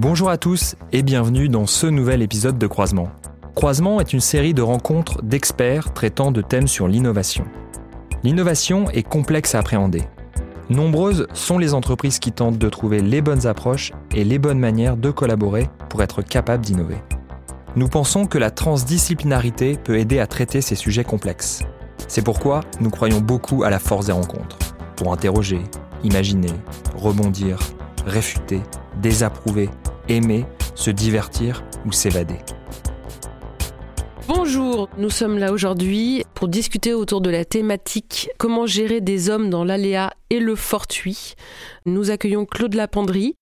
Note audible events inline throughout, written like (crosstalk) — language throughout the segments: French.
Bonjour à tous et bienvenue dans ce nouvel épisode de Croisement. Croisement est une série de rencontres d'experts traitant de thèmes sur l'innovation. L'innovation est complexe à appréhender. Nombreuses sont les entreprises qui tentent de trouver les bonnes approches et les bonnes manières de collaborer pour être capables d'innover. Nous pensons que la transdisciplinarité peut aider à traiter ces sujets complexes. C'est pourquoi nous croyons beaucoup à la force des rencontres, pour interroger, imaginer, rebondir, réfuter, désapprouver, aimer, se divertir ou s'évader. Bonjour, nous sommes là aujourd'hui pour discuter autour de la thématique comment gérer des hommes dans l'aléa et le fortuit. Nous accueillons Claude Lapendry.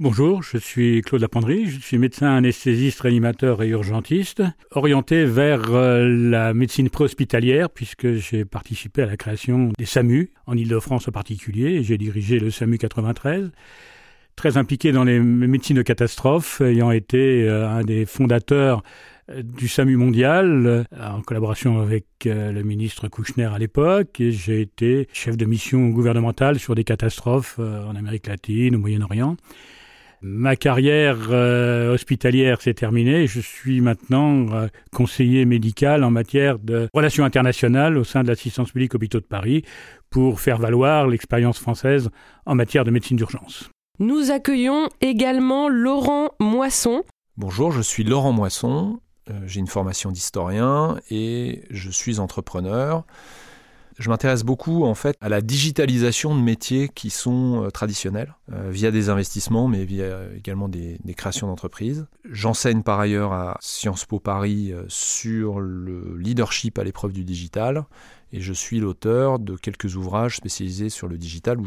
Bonjour, je suis Claude Lapendry, je suis médecin anesthésiste, réanimateur et urgentiste, orienté vers euh, la médecine préhospitalière puisque j'ai participé à la création des SAMU, en Ile-de-France en particulier, et j'ai dirigé le SAMU 93 très impliqué dans les médecines de catastrophe, ayant été euh, un des fondateurs euh, du SAMU mondial, euh, en collaboration avec le ministre Kouchner à l'époque, et j'ai été chef de mission gouvernementale sur des catastrophes en Amérique latine, au Moyen-Orient. Ma carrière hospitalière s'est terminée. Je suis maintenant conseiller médical en matière de relations internationales au sein de l'assistance publique hôpitaux de Paris pour faire valoir l'expérience française en matière de médecine d'urgence. Nous accueillons également Laurent Moisson. Bonjour, je suis Laurent Moisson, euh, j'ai une formation d'historien et je suis entrepreneur. Je m'intéresse beaucoup en fait à la digitalisation de métiers qui sont euh, traditionnels, euh, via des investissements, mais via également des, créations d'entreprises. J'enseigne par ailleurs à Sciences Po Paris sur le leadership à l'épreuve du digital, et je suis l'auteur de quelques ouvrages spécialisés sur le digital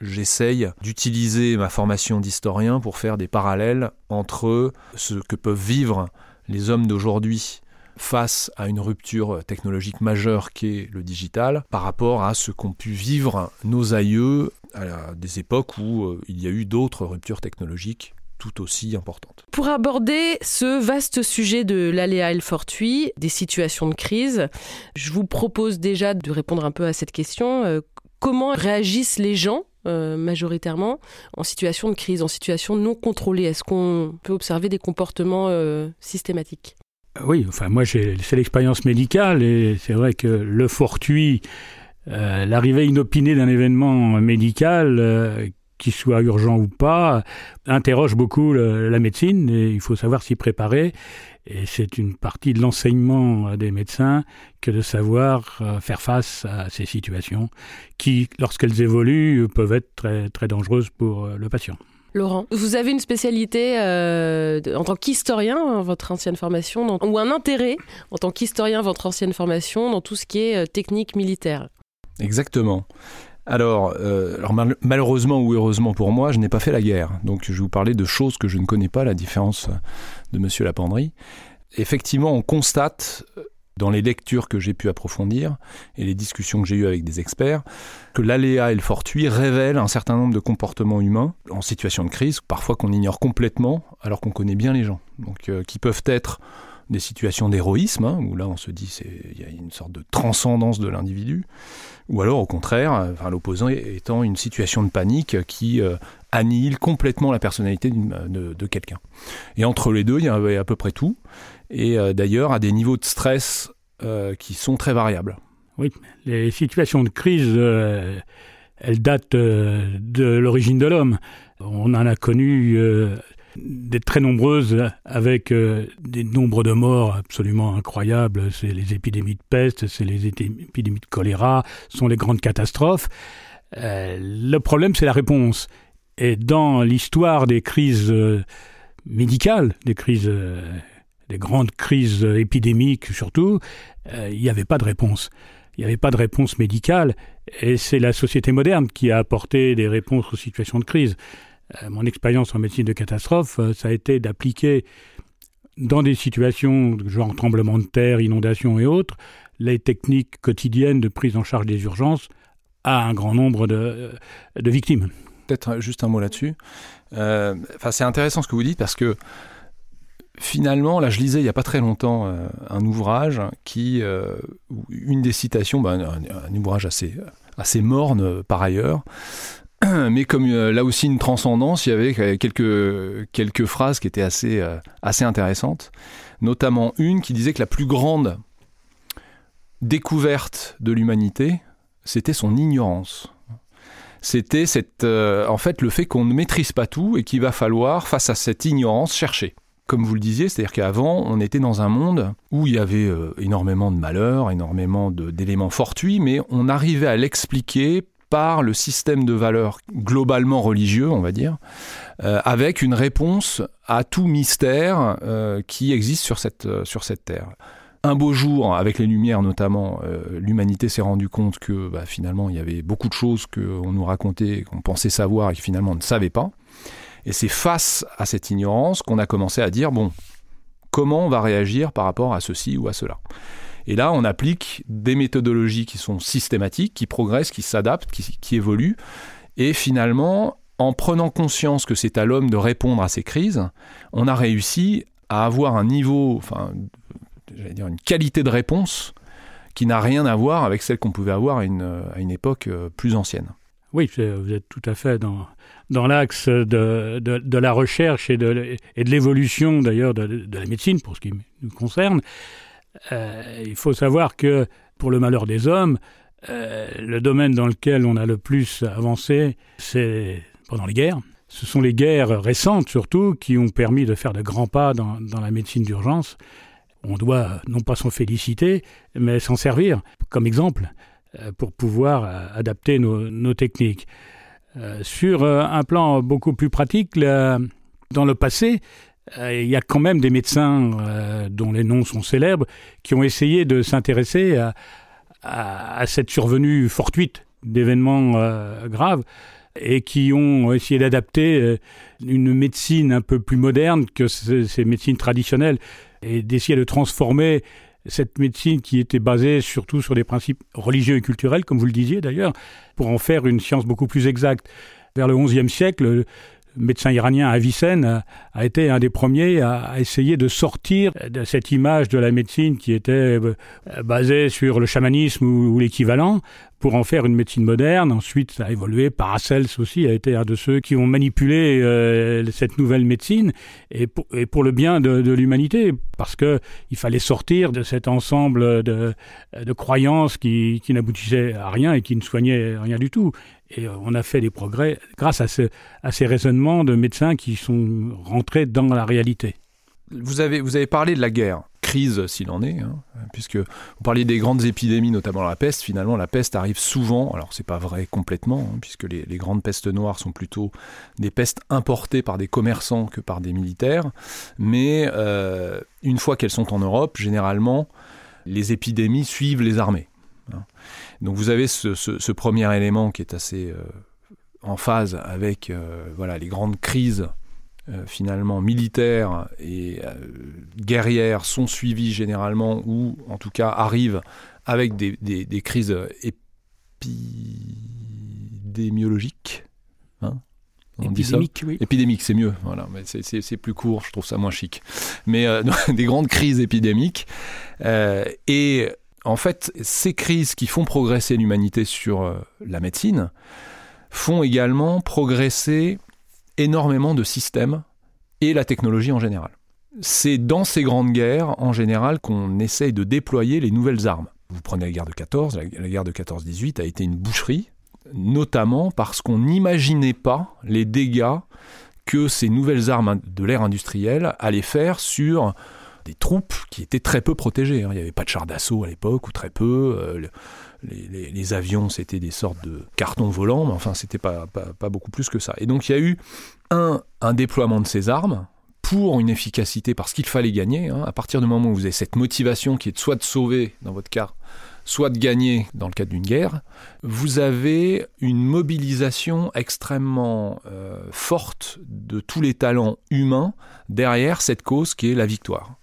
j'essaye d'utiliser ma formation d'historien pour faire des parallèles entre ce que peuvent vivre les hommes d'aujourd'hui face à une rupture technologique majeure qu'est le digital par rapport à ce qu'ont pu vivre nos aïeux à des époques où euh, il y a eu d'autres ruptures technologiques tout aussi importantes. Pour aborder ce vaste sujet de l'aléa et le fortuit, des situations de crise, je vous propose déjà de répondre un peu à cette question. Euh, comment réagissent les gens euh, majoritairement en situation de crise, en situation non contrôlée Est-ce qu'on peut observer des comportements euh, systématiques? Oui, enfin moi c'est l'expérience médicale et c'est vrai que le fortuit, euh, l'arrivée inopinée d'un événement médical qu'il soit urgent ou pas, interroge beaucoup la médecine et il faut savoir s'y préparer. Et c'est une partie de l'enseignement des médecins que de savoir euh, faire face à ces situations qui, lorsqu'elles évoluent, peuvent être très, très dangereuses pour euh, le patient. Laurent, vous avez une spécialité euh, en tant qu'historien, votre ancienne formation, ou un intérêt en tant qu'historien, votre ancienne formation, dans tout ce qui est technique militaire? Exactement. Alors, euh, malheureusement ou heureusement pour moi, je n'ai pas fait la guerre. Donc je vais vous parler de choses que je ne connais pas, la différence de Monsieur Lapendry. Effectivement, on constate euh, dans les lectures que j'ai pu approfondir et les discussions que j'ai eues avec des experts, que l'aléa et le fortuit révèlent un certain nombre de comportements humains en situation de crise, parfois qu'on ignore complètement alors qu'on connaît bien les gens. Euh, qui peuvent être des situations d'héroïsme, hein, où là on se dit il y a une sorte de transcendance de l'individu, ou alors au contraire, enfin, l'opposant étant une situation de panique qui euh, annihile complètement la personnalité de, de quelqu'un. Et entre les deux, il y a à peu près tout, et euh, d'ailleurs à des niveaux de stress euh, qui sont très variables. Oui, les situations de crise, elles datent de l'origine de l'homme. On en a connu des très nombreuses avec euh, des nombres de morts absolument incroyables. C'est les épidémies de peste, c'est les épidémies de choléra, sont les grandes catastrophes. Euh, le problème, c'est la réponse. Et dans l'histoire des crises euh, médicales, des crises, des grandes crises épidémiques surtout, il n'y avait pas de réponse. Il n'y avait pas de réponse médicale, et c'est la société moderne qui a apporté des réponses aux situations de crise. Euh, mon expérience en médecine de catastrophe, euh, ça a été d'appliquer dans des situations genre tremblement de terre, inondation et autres, les techniques quotidiennes de prise en charge des urgences à un grand nombre de, euh, victimes. Peut-être juste un mot là-dessus. Enfin, c'est intéressant ce que vous dites parce que finalement, là, je lisais il n'y a pas très longtemps un ouvrage qui, une des citations, ben, un, un, ouvrage assez, assez morne par ailleurs, (clears throat) mais comme là aussi une transcendance, il y avait quelques, quelques phrases qui étaient assez, assez intéressantes, notamment une qui disait que la plus grande découverte de l'humanité, c'était son ignorance. C'était cette, en fait le fait qu'on ne maîtrise pas tout et qu'il va falloir, face à cette ignorance, chercher comme vous le disiez, c'est-à-dire qu'avant, on était dans un monde où il y avait euh, énormément de malheurs, énormément d'éléments fortuits, mais on arrivait à l'expliquer par le système de valeurs globalement religieux, on va dire, euh, avec une réponse à tout mystère euh, qui existe sur cette, sur cette terre. Un beau jour, avec les Lumières notamment, l'humanité s'est rendue compte que bah, finalement il y avait beaucoup de choses qu'on nous racontait, qu'on pensait savoir et que finalement on ne savait pas. Et c'est face à cette ignorance qu'on a commencé à dire, bon, comment on va réagir par rapport à ceci ou à cela? Et là, on applique des méthodologies qui sont systématiques, qui progressent, qui s'adaptent, qui, évoluent. Et finalement, en prenant conscience que c'est à l'homme de répondre à ces crises, on a réussi à avoir un niveau, enfin, j'allais dire une qualité de réponse qui n'a rien à voir avec celle qu'on pouvait avoir à une, à une époque euh, plus ancienne. Oui, vous êtes tout à fait dans, dans l'axe de, de, la recherche et de, et de l'évolution d'ailleurs de, la médecine, pour ce qui nous concerne. Euh, il faut savoir que pour le malheur des hommes, euh, le domaine dans lequel on a le plus avancé, c'est pendant les guerres. Ce sont les guerres récentes surtout qui ont permis de faire de grands pas dans, la médecine d'urgence. On doit non pas s'en féliciter, mais s'en servir comme exemple euh, pour pouvoir adapter nos, techniques. Sur un plan beaucoup plus pratique, dans le passé, il y a quand même des médecins dont les noms sont célèbres qui ont essayé de s'intéresser à, cette survenue fortuite d'événements graves et qui ont essayé d'adapter une médecine un peu plus moderne que ces médecines traditionnelles et d'essayer de transformer cette médecine qui était basée surtout sur des principes religieux et culturels, comme vous le disiez d'ailleurs, pour en faire une science beaucoup plus exacte. Vers le XIe siècle, médecin iranien Avicenne a, été un des premiers à, essayer de sortir de cette image de la médecine qui était euh, basée sur le chamanisme ou, l'équivalent pour en faire une médecine moderne. Ensuite, ça a évolué. Paracels aussi a été un de ceux qui ont manipulé euh, cette nouvelle médecine et pour, le bien de, l'humanité, parce que il fallait sortir de cet ensemble de, croyances qui n'aboutissaient à rien et qui ne soignaient rien du tout. Et euh, on a fait des progrès grâce à, ces raisonnements de médecins qui sont rentrés dans la réalité. Vous avez, vous avez parlé de la guerre, crise s'il en est, hein, puisque vous parliez des grandes épidémies, notamment la peste. Finalement, la peste arrive souvent, alors c'est pas vrai complètement, hein, puisque les, grandes pestes noires sont plutôt des pestes importées par des commerçants que par des militaires. Mais euh, une fois qu'elles sont en Europe, généralement, les épidémies suivent les armées. Hein. Donc vous avez ce, premier élément qui est assez euh, en phase avec euh, voilà, les grandes crises euh, finalement militaires et guerrières sont suivies généralement ou en tout cas arrivent avec des, des, crises épidémiologiques. Hein on Épidémique, oui. Épidémique, c'est mieux. Voilà, mais c'est plus court, je trouve ça moins chic. Mais (laughs) des grandes crises épidémiques. et en fait, ces crises qui font progresser l'humanité sur euh, la médecine font également progresser énormément de systèmes et la technologie en général. C'est dans ces grandes guerres, en général, qu'on essaye de déployer les nouvelles armes. Vous prenez la guerre de 14, la guerre de 14-18 a été une boucherie, notamment parce qu'on n'imaginait pas les dégâts que ces nouvelles armes de l'ère industrielle allaient faire sur des troupes qui étaient très peu protégées. Hein. Il n'y avait pas de chars d'assaut à l'époque, ou très peu. Euh, les, avions, c'était des sortes de cartons volants, mais enfin, c'était pas, pas, beaucoup plus que ça. Et donc, il y a eu un, un déploiement de ces armes pour une efficacité, parce qu'il fallait gagner. Hein. À partir du moment où vous avez cette motivation qui est soit de sauver, dans votre cas, soit de gagner dans le cadre d'une guerre, vous avez une mobilisation extrêmement euh, forte de tous les talents humains derrière cette cause qui est la victoire.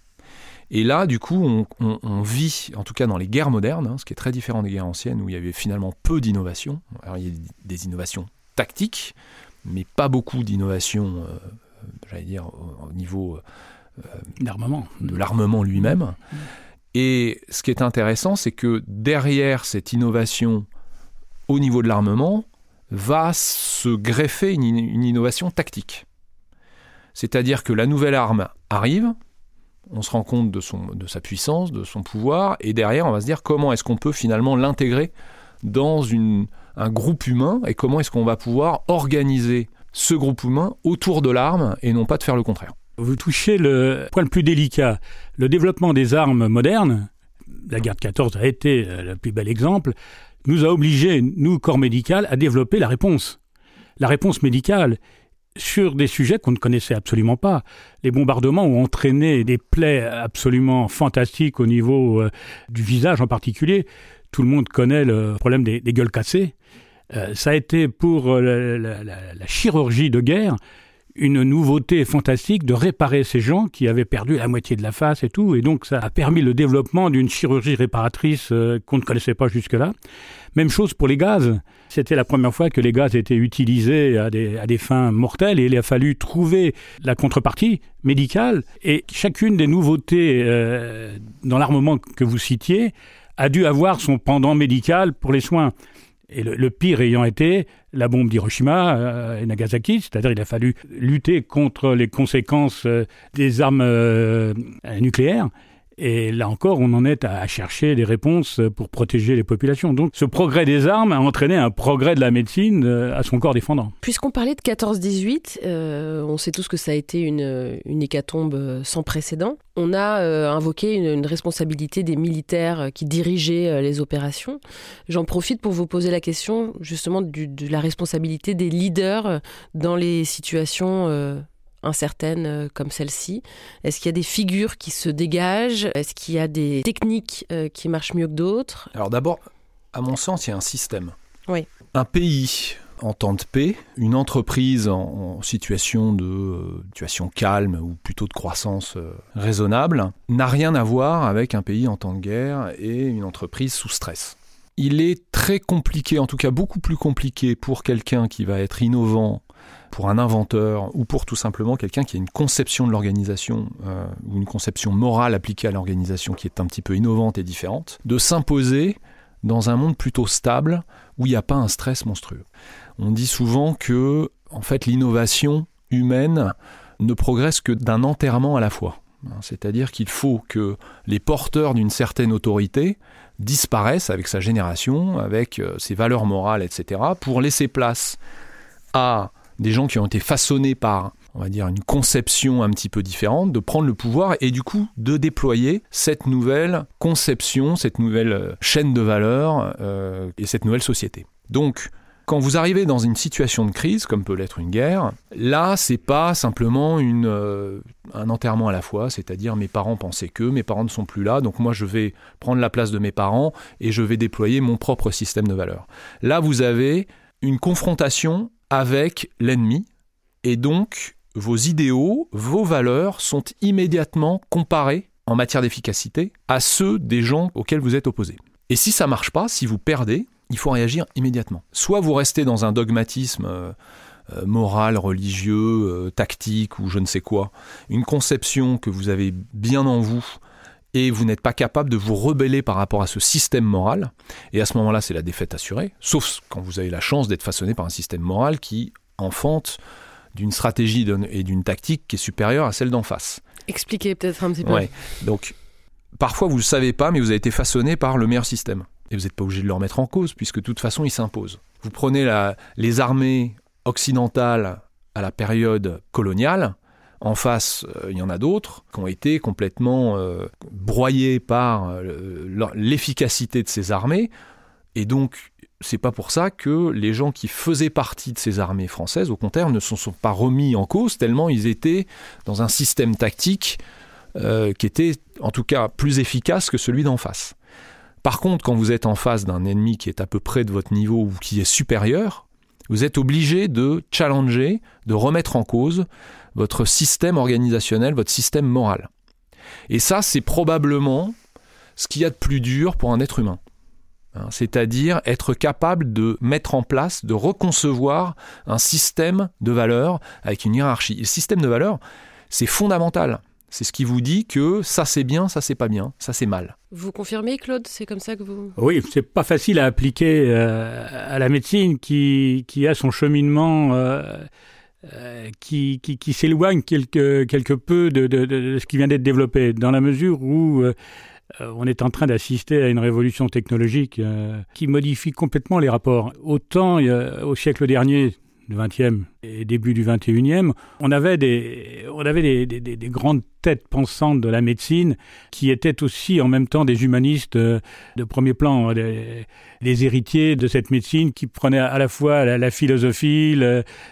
Et là, du coup, on, vit, en tout cas dans les guerres modernes, hein, ce qui est très différent des guerres anciennes où il y avait finalement peu d'innovations. Alors, il y a des innovations tactiques, mais pas beaucoup d'innovations, euh, j'allais dire, au, niveau euh, de l'armement lui-même. Mm. Et ce qui est intéressant, c'est que derrière cette innovation au niveau de l'armement, va se greffer une, une innovation tactique. C'est-à-dire que la nouvelle arme arrive, on se rend compte de, son, de sa puissance, de son pouvoir, et derrière, on va se dire comment est-ce qu'on peut finalement l'intégrer dans une, un groupe humain, et comment est-ce qu'on va pouvoir organiser ce groupe humain autour de l'arme, et non pas de faire le contraire. Vous touchez le point le plus délicat. Le développement des armes modernes, la guerre de 14 a été euh, le plus bel exemple, nous a obligés, nous, corps médical, à développer la réponse. La réponse médicale sur des sujets qu'on ne connaissait absolument pas. Les bombardements ont entraîné des plaies absolument fantastiques au niveau euh, du visage en particulier. Tout le monde connaît le problème des, gueules cassées. Euh, ça a été pour euh, la, chirurgie de guerre une nouveauté fantastique de réparer ces gens qui avaient perdu la moitié de la face et tout. Et donc ça a permis le développement d'une chirurgie réparatrice euh, qu'on ne connaissait pas jusque-là. Même chose pour les gaz. C'était la première fois que les gaz étaient utilisés à des, fins mortelles et il a fallu trouver la contrepartie médicale. Et chacune des nouveautés euh, dans l'armement que vous citiez a dû avoir son pendant médical pour les soins. Et le, pire ayant été la bombe d'Hiroshima euh, et Nagasaki, c'est-à-dire il a fallu lutter contre les conséquences euh, des armes euh, nucléaires. Et là encore, on en est à chercher des réponses pour protéger les populations. Donc ce progrès des armes a entraîné un progrès de la médecine à son corps défendant. Puisqu'on parlait de 14-18, euh, on sait tous que ça a été une, une hécatombe sans précédent. On a euh, invoqué une, responsabilité des militaires qui dirigeaient euh, les opérations. J'en profite pour vous poser la question justement de la responsabilité des leaders dans les situations euh, incertaines euh, comme celle-ci Est-ce qu'il y a des figures qui se dégagent? Est-ce qu'il y a des techniques euh, qui marchent mieux que d'autres? Alors d'abord, à mon sens, il y a un système. Oui. Un pays en temps de paix, une entreprise en, situation de euh, situation calme ou plutôt de croissance euh, raisonnable, n'a rien à voir avec un pays en temps de guerre et une entreprise sous stress. Il est très compliqué, en tout cas beaucoup plus compliqué pour quelqu'un qui va être innovant pour un inventeur ou pour tout simplement quelqu'un qui a une conception de l'organisation euh, ou une conception morale appliquée à l'organisation qui est un petit peu innovante et différente, de s'imposer dans un monde plutôt stable où il n'y a pas un stress monstrueux. On dit souvent que en fait l'innovation humaine ne progresse que d'un enterrement à la fois. C'est-à-dire qu'il faut que les porteurs d'une certaine autorité disparaissent avec sa génération, avec euh, ses valeurs morales, etc., pour laisser place à des gens qui ont été façonnés par on va dire une conception un petit peu différente, de prendre le pouvoir et du coup de déployer cette nouvelle conception, cette nouvelle chaîne de valeur euh, et cette nouvelle société. Donc, quand vous arrivez dans une situation de crise, comme peut l'être une guerre, là, c'est pas simplement une, euh, un enterrement à la fois, c'est-à-dire mes parents pensaient que, mes parents ne sont plus là, donc moi je vais prendre la place de mes parents et je vais déployer mon propre système de valeurs. Là, vous avez une confrontation avec l'ennemi et donc vos idéaux, vos valeurs sont immédiatement comparés en matière d'efficacité à ceux des gens auxquels vous êtes opposés. Et si ça marche pas, si vous perdez, il faut réagir immédiatement. Soit vous restez dans un dogmatisme euh, euh, moral, religieux, euh, tactique ou je ne sais quoi, une conception que vous avez bien en vous et vous n'êtes pas capable de vous rebeller par rapport à ce système moral, et à ce moment-là, c'est la défaite assurée, sauf quand vous avez la chance d'être façonné par un système moral qui enfante d'une stratégie et d'une tactique qui est supérieure à celle d'en face. Expliquez peut-être un petit peu. Ouais. Donc, parfois, vous ne le savez pas, mais vous avez été façonné par le meilleur système. Et vous n'êtes pas obligé de le remettre en cause, puisque de toute façon, il s'impose. Vous prenez la, les armées occidentales à la période coloniale, en face, euh, il y en a d'autres qui ont été complètement euh, broyés par euh, l'efficacité de ces armées. Et donc, c'est pas pour ça que les gens qui faisaient partie de ces armées françaises, au contraire, ne se sont pas remis en cause, tellement ils étaient dans un système tactique qui était en tout cas plus efficace que celui d'en face. Par contre, quand vous êtes en face d'un ennemi qui est à peu près de votre niveau ou qui est supérieur, vous êtes obligé de challenger, de remettre en cause votre système organisationnel, votre système moral. Et ça, c'est probablement ce qu'il y a de plus dur pour un être humain. Hein, c'est-à-dire être capable de mettre en place, de reconcevoir un système de valeurs avec une hiérarchie. Et le système de valeurs, c'est fondamental. C'est ce qui vous dit que ça c'est bien, ça c'est pas bien, ça c'est mal. Vous confirmez, Claude C'est comme ça que vous. Oui, c'est pas facile à appliquer euh, à la médecine qui, qui a son cheminement. Euh, euh, qui, qui, s'éloigne quelque, quelque peu de, ce qui vient d'être développé, dans la mesure où on est en train d'assister à une révolution technologique qui modifie complètement les rapports. Autant au siècle dernier, le 20e et début du 21e, on avait des, on avait des, des, des, grandes têtes pensantes de la médecine qui étaient aussi en même temps des humanistes euh, de premier plan, des, héritiers de cette médecine qui prenaient à la fois la, philosophie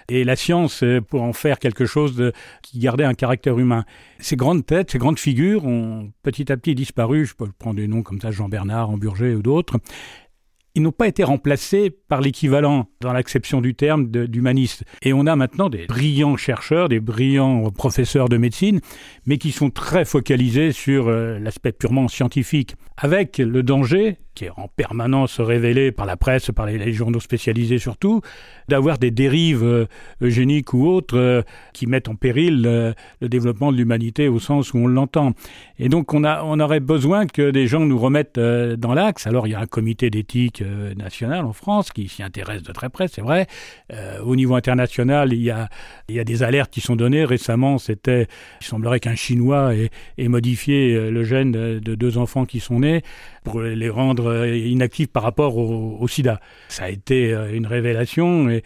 et la science pour en faire quelque chose qui gardait un caractère humain. Ces grandes têtes, ces grandes figures ont petit à petit disparu. Je peux prendre des noms comme ça, Jean Bernard, Amburger ou d'autres ils n'ont pas été remplacés par l'équivalent, dans l'acception du terme, d'humaniste. Et on a maintenant des brillants chercheurs, des brillants professeurs de médecine, mais qui sont très focalisés sur euh, l'aspect purement scientifique, avec le danger qui est en permanence révélé par la presse, par les, journaux spécialisés surtout, d'avoir des dérives euh, eugéniques ou autres euh, qui mettent en péril euh, le développement de l'humanité au sens où on l'entend. Et donc on, a, on aurait besoin que des gens nous remettent dans l'axe. Alors il y a un comité d'éthique national en France qui s'y intéresse de très près, c'est vrai. au niveau international, il y, a, il y a des alertes qui sont données. Récemment, c'était, il semblerait qu'un Chinois ait, modifié le gène de deux enfants qui sont nés pour les rendre euh, inactifs par rapport au, sida. Ça a été euh, une révélation et,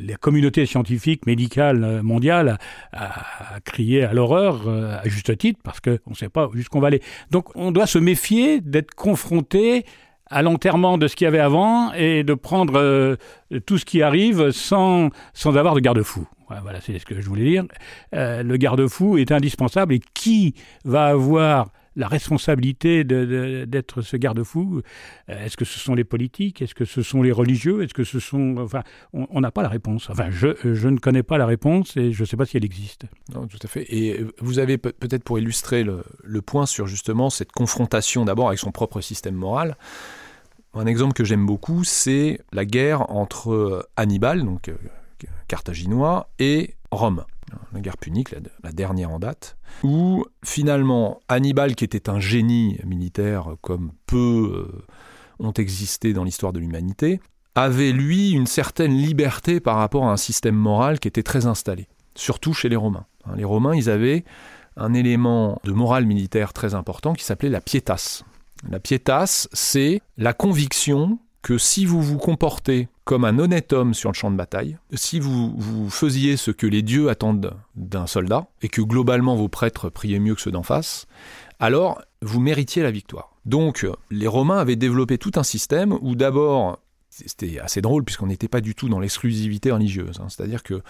la communauté scientifique, médicale euh, mondiale a, crié à l'horreur, à juste titre, parce qu'on ne sait pas jusqu'où on va aller. Donc on doit se méfier d'être confronté à l'enterrement de ce qu'il y avait avant et de prendre tout ce qui arrive sans, sans avoir de garde-fou. Voilà, c'est ce que je voulais dire. le garde-fou est indispensable et qui va avoir la responsabilité d'être ce garde-fou euh, Est-ce que ce sont les politiques Est-ce que ce sont les religieux Est-ce que ce sont... Enfin, on n'a pas la réponse. Enfin, je, je, ne connais pas la réponse et je ne sais pas si elle existe. Non, tout à fait. Et vous avez peut-être pour illustrer le, le, point sur justement cette confrontation d'abord avec son propre système moral. Un exemple que j'aime beaucoup, c'est la guerre entre Hannibal, donc euh, carthaginois, et Rome la guerre punique, la, dernière en date, où finalement Hannibal, qui était un génie militaire comme peu euh, ont existé dans l'histoire de l'humanité, avait lui une certaine liberté par rapport à un système moral qui était très installé, surtout chez les Romains. Hein, les Romains, ils avaient un élément de morale militaire très important qui s'appelait la pietas. La pietas, c'est la conviction que si vous vous comportez comme un honnête homme sur le champ de bataille, si vous, faisiez ce que les dieux attendent d'un soldat, et que globalement vos prêtres priaient mieux que ceux d'en face, alors vous méritiez la victoire. Donc les Romains avaient développé tout un système où d'abord, c'était assez drôle puisqu'on n'était pas du tout dans l'exclusivité religieuse, hein. c'est-à-dire que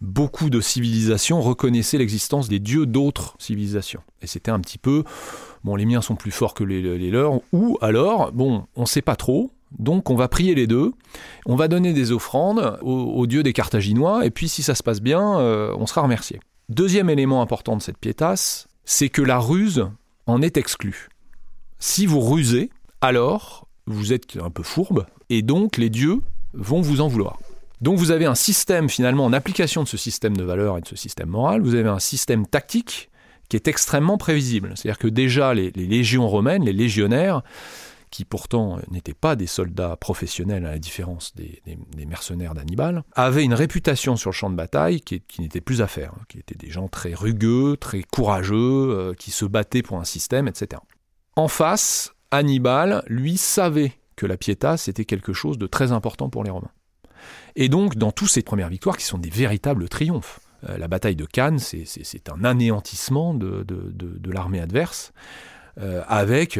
beaucoup de civilisations reconnaissaient l'existence des dieux d'autres civilisations. Et c'était un petit peu, bon, les miens sont plus forts que les leurs, ou alors, bon, on ne sait pas trop, donc on va prier les deux, on va donner des offrandes aux, dieux des Carthaginois, et puis si ça se passe bien, euh, on sera remercié. Deuxième élément important de cette pietas, c'est que la ruse en est exclue. Si vous rusez, alors vous êtes un peu fourbe, et donc les dieux vont vous en vouloir. Donc vous avez un système finalement en application de ce système de valeurs et de ce système moral, vous avez un système tactique qui est extrêmement prévisible. C'est-à-dire que déjà les légions romaines, les légionnaires, qui pourtant n'étaient pas des soldats professionnels à la différence des, mercenaires d'Hannibal, avaient une réputation sur le champ de bataille qui, n'était plus à faire, hein, qui étaient des gens très rugueux, très courageux, euh, qui se battaient pour un système, etc. En face, Hannibal, lui, savait que la pietas c'était quelque chose de très important pour les Romains. Et donc, dans toutes ces premières victoires, qui sont des véritables triomphes, euh, la bataille de Cannes, c'est un anéantissement de, l'armée adverse, euh, avec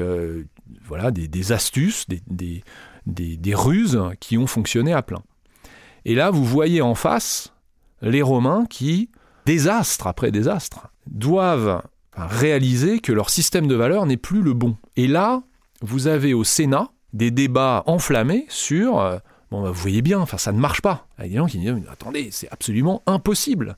voilà, des, astuces, des, des, ruses qui ont fonctionné à plein. Et là, vous voyez en face les Romains qui, désastre après désastre, doivent réaliser que leur système de valeurs n'est plus le bon. Et là, vous avez au Sénat des débats enflammés sur euh, bon, bah, vous voyez bien, ça ne marche pas. Il y a des gens qui disent attendez, c'est absolument impossible.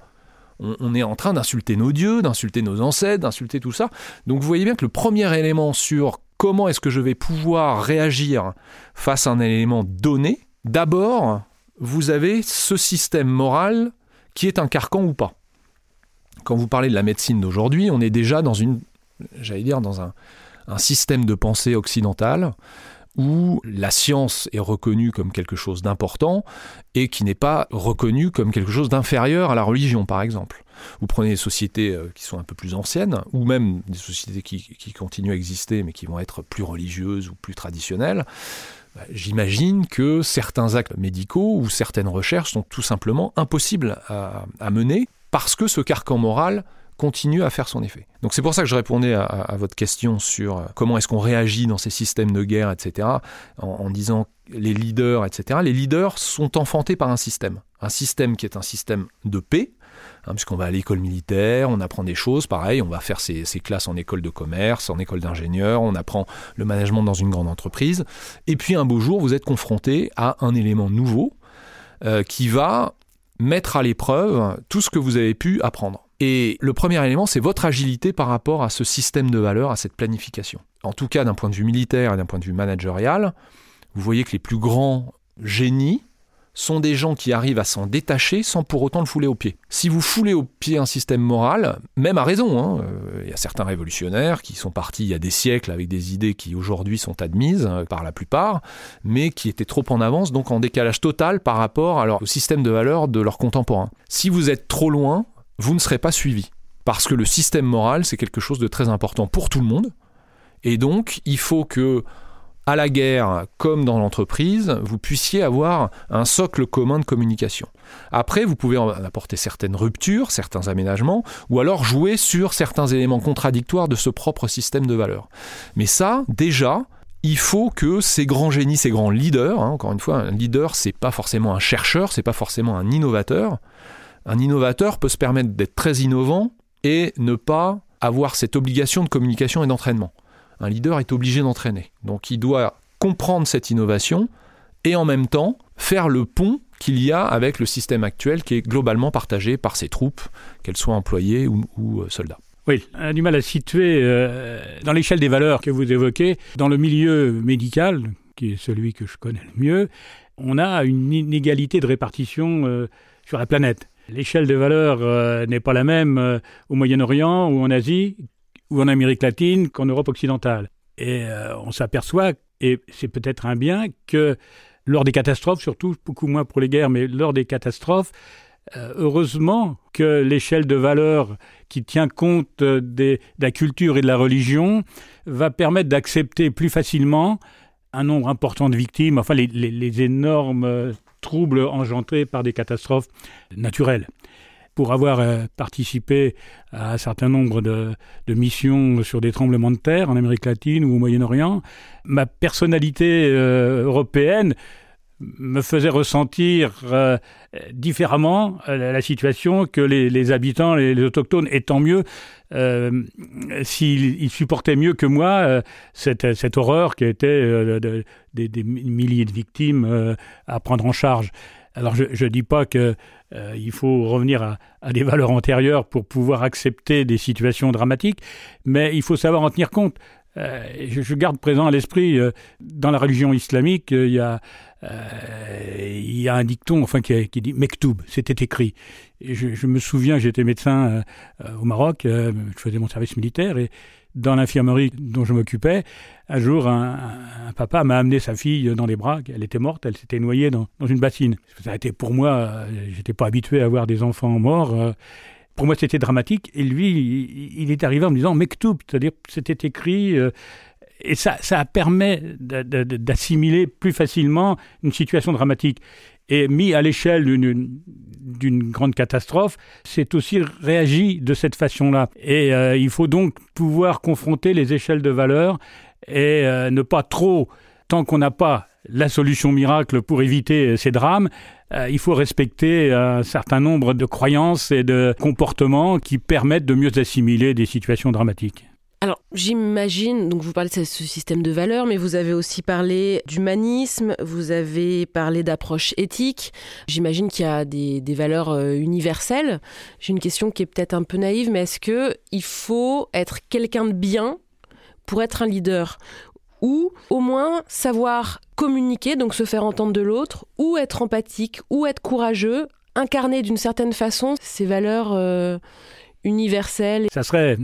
on est en train d'insulter nos dieux, d'insulter nos ancêtres, d'insulter tout ça. Donc vous voyez bien que le premier élément sur comment est-ce que je vais pouvoir réagir face à un élément donné, d'abord, vous avez ce système moral qui est un carcan ou pas. Quand vous parlez de la médecine d'aujourd'hui, on est déjà dans une, j'allais dire, dans un, un système de pensée occidental où la science est reconnue comme quelque chose d'important et qui n'est pas reconnue comme quelque chose d'inférieur à la religion, par exemple. Vous prenez des sociétés euh, qui sont un peu plus anciennes, ou même des sociétés qui, continuent à exister mais qui vont être plus religieuses ou plus traditionnelles. Bah, j'imagine que certains actes médicaux ou certaines recherches sont tout simplement impossibles à, à mener parce que ce carcan moral continue à faire son effet. Donc c'est pour ça que je répondais à, votre question sur euh, comment est-ce qu'on réagit dans ces systèmes de guerre, etc., en, disant les leaders, etc. Les leaders sont enfantés par un système. Un système qui est un système de paix, hein, puisqu'on va à l'école militaire, on apprend des choses, pareil, on va faire ses, classes en école de commerce, en école d'ingénieur, on apprend le management dans une grande entreprise, et puis un beau jour, vous êtes confronté à un élément nouveau euh, qui va mettre à l'épreuve tout ce que vous avez pu apprendre. Et le premier élément, c'est votre agilité par rapport à ce système de valeurs, à cette planification. En tout cas, d'un point de vue militaire et d'un point de vue managérial, vous voyez que les plus grands génies sont des gens qui arrivent à s'en détacher sans pour autant le fouler au pied. Si vous foulez au pied un système moral, même à raison, hein, euh, il y a certains révolutionnaires qui sont partis il y a des siècles avec des idées qui aujourd'hui sont admises euh, par la plupart, mais qui étaient trop en avance, donc en décalage total par rapport au système de valeurs de leurs contemporains. Si vous êtes trop loin, vous ne serez pas suivi. Parce que le système moral, c'est quelque chose de très important pour tout le monde. Et donc, il faut que, à la guerre comme dans l'entreprise, vous puissiez avoir un socle commun de communication. Après, vous pouvez apporter certaines ruptures, certains aménagements, ou alors jouer sur certains éléments contradictoires de ce propre système de valeurs. Mais ça, déjà, il faut que ces grands génies, ces grands leaders, hein, encore une fois, un leader, c'est pas forcément un chercheur, c'est pas forcément un innovateur, un innovateur peut se permettre d'être très innovant et ne pas avoir cette obligation de communication et d'entraînement. Un leader est obligé d'entraîner. Donc il doit comprendre cette innovation et en même temps faire le pont qu'il y a avec le système actuel qui est globalement partagé par ses troupes, qu'elles soient employées ou, euh, soldats. Oui, on a du mal à situer euh, dans l'échelle des valeurs que vous évoquez, dans le milieu médical, qui est celui que je connais le mieux, on a une inégalité de répartition euh, sur la planète. L'échelle des valeurs euh, n'est pas la même euh, au Moyen-Orient ou en Asie ou en Amérique latine qu'en Europe occidentale. Et euh, on s'aperçoit, et c'est peut-être un bien, que lors des catastrophes, surtout beaucoup moins pour les guerres, mais lors des catastrophes, heureusement que l'échelle de valeurs qui tient compte de la culture et de la religion va permettre d'accepter plus facilement un nombre important de victimes, enfin les énormes troubles engendrés par des catastrophes naturelles. Pour avoir euh, participé à un certain nombre de, missions sur des tremblements de terre en Amérique latine ou au Moyen-Orient, ma personnalité euh, européenne me faisait ressentir euh, différemment euh, la situation que les, habitants, les, autochtones, et tant mieux euh, s'ils supportaient mieux que moi cette, cette, horreur qui était des, milliers de victimes à prendre en charge. Alors je ne dis pas qu'il il faut revenir à, des valeurs antérieures pour pouvoir accepter des situations dramatiques, mais il faut savoir en tenir compte. Euh, je, garde présent à l'esprit, dans la religion islamique, il y a il y a un dicton enfin qui, qui dit Mektoub, c'était écrit. Et je, me souviens, j'étais médecin au Maroc, je faisais mon service militaire et dans l'infirmerie dont je m'occupais, un jour, un, papa m'a amené sa fille dans les bras. Elle était morte, elle s'était noyée dans, une bassine. Ça a été pour moi, j'étais pas habitué à voir des enfants morts. Pour moi, c'était dramatique. Et lui, il est arrivé en me disant Mektoub, c'est-à-dire c'était écrit. Euh, et ça, ça permet d'assimiler plus facilement une situation dramatique. Et mis à l'échelle d'une grande catastrophe, c'est aussi réagi de cette façon-là. Et euh, il faut donc pouvoir confronter les échelles de valeur et euh, ne pas trop, tant qu'on n'a pas la solution miracle pour éviter ces drames, euh, il faut respecter un certain nombre de croyances et de comportements qui permettent de mieux assimiler des situations dramatiques. Alors, j'imagine, donc vous parlez de ce système de valeurs, mais vous avez aussi parlé d'humanisme, vous avez parlé d'approche éthique. J'imagine qu'il y a des, valeurs euh, universelles. J'ai une question qui est peut-être un peu naïve, mais est-ce que il faut être quelqu'un de bien pour être un leader? Ou au moins savoir communiquer, donc se faire entendre de l'autre, ou être empathique, ou être courageux, incarner d'une certaine façon ces valeurs euh, universel Ça serait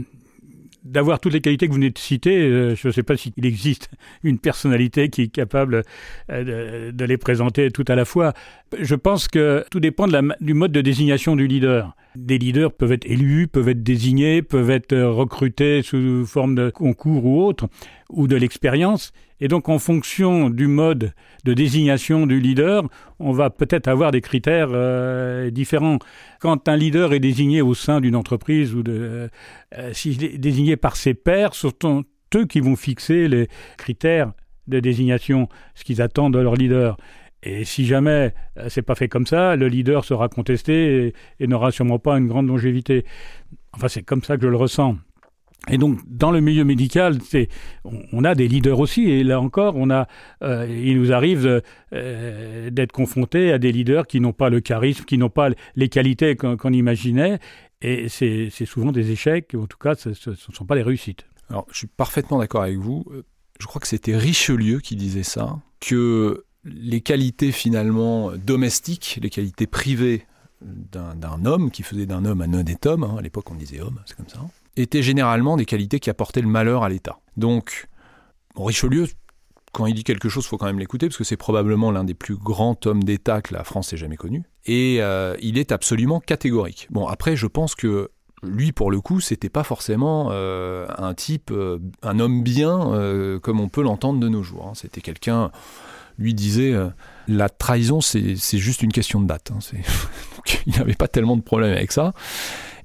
d'avoir toutes les qualités que vous venez de citer. Euh, je ne sais pas s'il existe une personnalité qui est capable euh, de, les présenter tout à la fois. Je pense que tout dépend de la, du mode de désignation du leader. Des leaders peuvent être élus, peuvent être désignés, peuvent être euh, recrutés sous forme de concours ou autre, ou de l'expérience. Et donc, en fonction du mode de désignation du leader, on va peut-être avoir des critères euh, différents. Quand un leader est désigné au sein d'une entreprise ou euh, s'il est désigné par ses pairs, ce sont eux qui vont fixer les critères de désignation, ce qu'ils attendent de leur leader. Et si jamais euh, c'est pas fait comme ça, le leader sera contesté et, n'aura sûrement pas une grande longévité. Enfin, c'est comme ça que je le ressens. Et donc, dans le milieu médical, on, a des leaders aussi. Et là encore, euh, il nous arrive euh, d'être confrontés à des leaders qui n'ont pas le charisme, qui n'ont pas les qualités qu'on, imaginait. Et c'est, souvent des échecs, en tout cas, ce ne sont pas des réussites. Alors, je suis parfaitement d'accord avec vous. Je crois que c'était Richelieu qui disait ça, que les qualités finalement domestiques, les qualités privées d'un, homme, qui faisait d'un homme un honnête homme, hein, à l'époque on disait homme, c'est comme ça, étaient généralement des qualités qui apportaient le malheur à l'État. Donc, Richelieu, quand il dit quelque chose, il faut quand même l'écouter, parce que c'est probablement l'un des plus grands hommes d'État que la France ait jamais connu. Et euh, il est absolument catégorique. Bon, après, je pense que lui, pour le coup, c'était pas forcément euh, un type, euh, un homme bien, comme on peut l'entendre de nos jours. Hein. C'était quelqu'un, lui disait, la trahison, c'est juste une question de date. Hein. (laughs) il n'avait pas tellement de problème avec ça.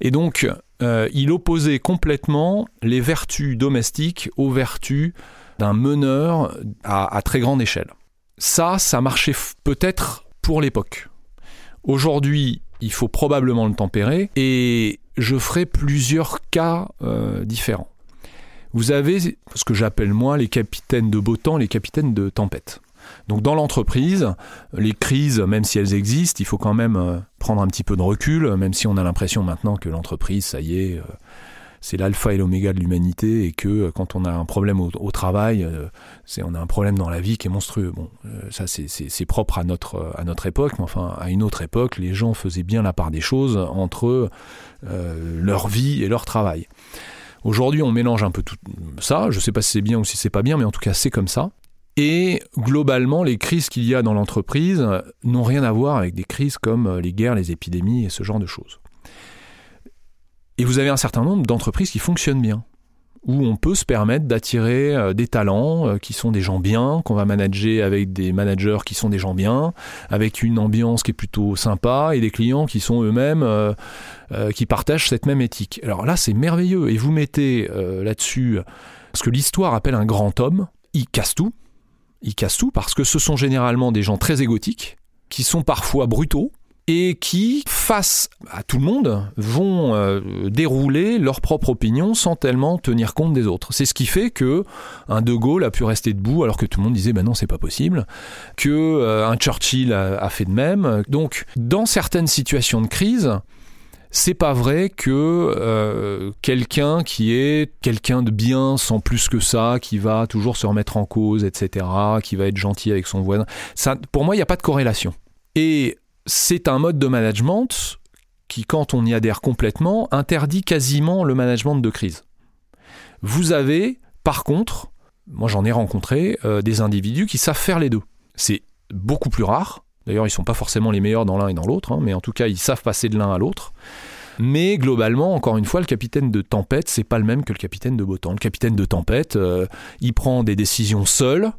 Et donc, euh, il opposait complètement les vertus domestiques aux vertus d'un meneur à, très grande échelle. Ça, ça marchait peut-être pour l'époque. Aujourd'hui, il faut probablement le tempérer et je ferai plusieurs cas euh, différents. Vous avez ce que j'appelle moi les capitaines de beau temps, les capitaines de tempête. Donc dans l'entreprise, les crises, même si elles existent, il faut quand même euh, prendre un petit peu de recul, même si on a l'impression maintenant que l'entreprise, ça y est, euh, c'est l'alpha et l'oméga de l'humanité et que euh, quand on a un problème au, travail, on a un problème dans la vie qui est monstrueux. Bon, ça c'est propre à notre à notre époque, mais enfin à une autre époque, les gens faisaient bien la part des choses entre leur vie et leur travail. Aujourd'hui, on mélange un peu tout ça. Je ne sais pas si c'est bien ou si c'est pas bien, mais en tout cas, c'est comme ça. Et globalement, les crises qu'il y a dans l'entreprise n'ont rien à voir avec des crises comme euh, les guerres, les épidémies et ce genre de choses. Et vous avez un certain nombre d'entreprises qui fonctionnent bien, où on peut se permettre d'attirer euh, des talents euh, qui sont des gens bien, qu'on va manager avec des managers qui sont des gens bien, avec une ambiance qui est plutôt sympa et des clients qui sont eux-mêmes, qui partagent cette même éthique. Alors là, c'est merveilleux. Et vous mettez là-dessus ce que l'histoire appelle un grand homme, il casse tout, ils cassent tout parce que ce sont généralement des gens très égotiques, qui sont parfois brutaux, et qui, face à tout le monde, vont euh, dérouler leur propre opinion sans tellement tenir compte des autres. C'est ce qui fait que un De Gaulle a pu rester debout alors que tout le monde disait ben non c'est pas possible, que euh, un Churchill a, fait de même. Donc dans certaines situations de crise, c'est pas vrai que euh, quelqu'un qui est quelqu'un de bien sans plus que ça, qui va toujours se remettre en cause, etc., qui va être gentil avec son voisin, ça, pour moi, il n'y a pas de corrélation. Et c'est un mode de management qui, quand on y adhère complètement, interdit quasiment le management de crise. Vous avez, par contre, moi j'en ai rencontré, euh, des individus qui savent faire les deux. C'est beaucoup plus rare, D'ailleurs, ils ne sont pas forcément les meilleurs dans l'un et dans l'autre, hein, mais en tout cas, ils savent passer de l'un à l'autre. Mais globalement, encore une fois, le capitaine de tempête, c'est pas le même que le capitaine de beau temps. Le capitaine de tempête, euh, il prend des décisions seul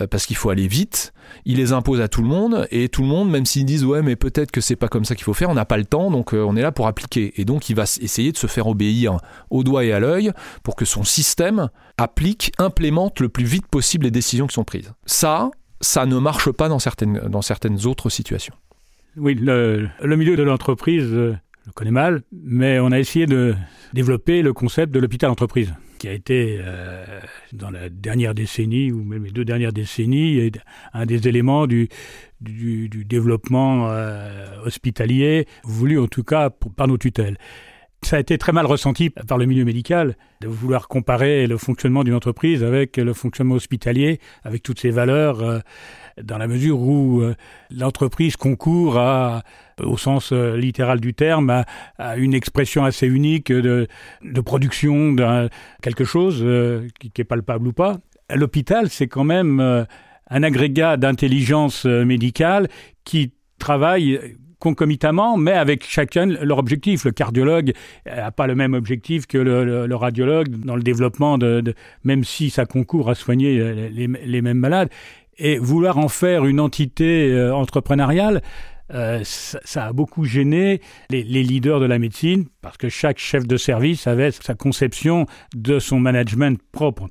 euh, parce qu'il faut aller vite. Il les impose à tout le monde et tout le monde, même s'ils disent ouais, mais peut-être que c'est pas comme ça qu'il faut faire, on n'a pas le temps, donc euh, on est là pour appliquer. Et donc il va essayer de se faire obéir au doigt et à l'œil pour que son système applique, implémente le plus vite possible les décisions qui sont prises. Ça, ça ne marche pas dans certaines, dans certaines autres situations. Oui, le, milieu de l'entreprise, euh, je le connais mal, mais on a essayé de développer le concept de l'hôpital entreprise, qui a été, euh, dans la dernière décennie, ou même les deux dernières décennies, un des éléments du, du, développement euh, hospitalier, voulu en tout cas par nos tutelles. Ça a été très mal ressenti par le milieu médical de vouloir comparer le fonctionnement d'une entreprise avec le fonctionnement hospitalier, avec toutes ses valeurs, euh, dans la mesure où euh, l'entreprise concourt à, au sens euh, littéral du terme, à, une expression assez unique de, production d'un quelque chose qui est palpable ou pas. L'hôpital, c'est quand même un agrégat d'intelligence médicale qui travaille concomitamment, mais avec chacun leur objectif. Le cardiologue n'a pas le même objectif que le, radiologue dans le développement, de, même si ça concourt à soigner les, mêmes malades. Et vouloir en faire une entité euh, entrepreneuriale, euh, ça, a beaucoup gêné les, leaders de la médecine parce que chaque chef de service avait sa conception de son management propre.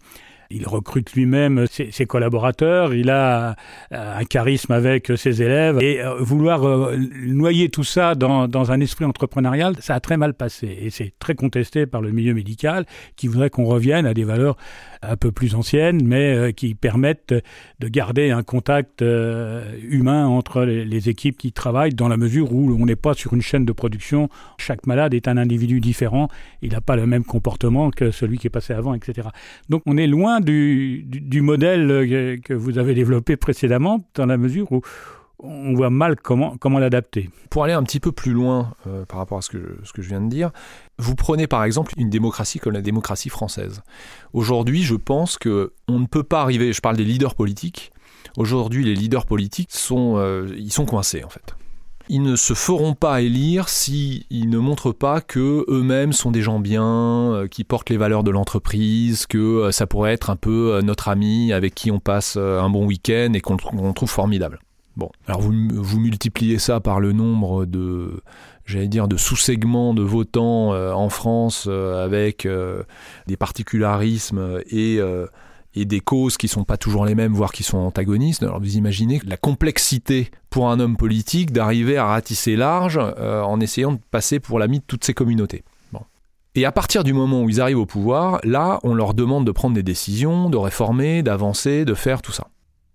Il recrute lui-même ses, collaborateurs, il a un charisme avec ses élèves. Et euh, vouloir euh, noyer tout ça dans, dans, un esprit entrepreneurial, ça a très mal passé. Et c'est très contesté par le milieu médical qui voudrait qu'on revienne à des valeurs un peu plus anciennes, mais euh, qui permettent de garder un contact humain entre les, équipes qui travaillent dans la mesure où on n'est pas sur une chaîne de production. Chaque malade est un individu différent. Il n'a pas le même comportement que celui qui est passé avant, etc. Donc on est loin du, modèle euh, que vous avez développé précédemment, dans la mesure où on voit mal comment, l'adapter. Pour aller un petit peu plus loin euh, par rapport à ce que, ce que je viens de dire, vous prenez par exemple une démocratie comme la démocratie française. Aujourd'hui, je pense que on ne peut pas arriver, je parle des leaders politiques, aujourd'hui les leaders politiques sont, euh, ils sont coincés en fait ils ne se feront pas élire s'ils ne montrent pas que eux-mêmes sont des gens bien, euh, qui portent les valeurs de l'entreprise, que euh, ça pourrait être un peu euh, notre ami avec qui on passe un bon week-end et qu'on trouve formidable. Bon, alors vous, vous multipliez ça par le nombre de, j'allais dire, de sous-segments de votants en France avec des particularismes et et des causes qui sont pas toujours les mêmes, voire qui sont antagonistes. Alors vous imaginez la complexité pour un homme politique d'arriver à ratisser large euh, en essayant de passer pour l'ami de toutes ces communautés. Et à partir du moment où ils arrivent au pouvoir, là, on leur demande de prendre des décisions, de réformer, d'avancer, de faire tout ça.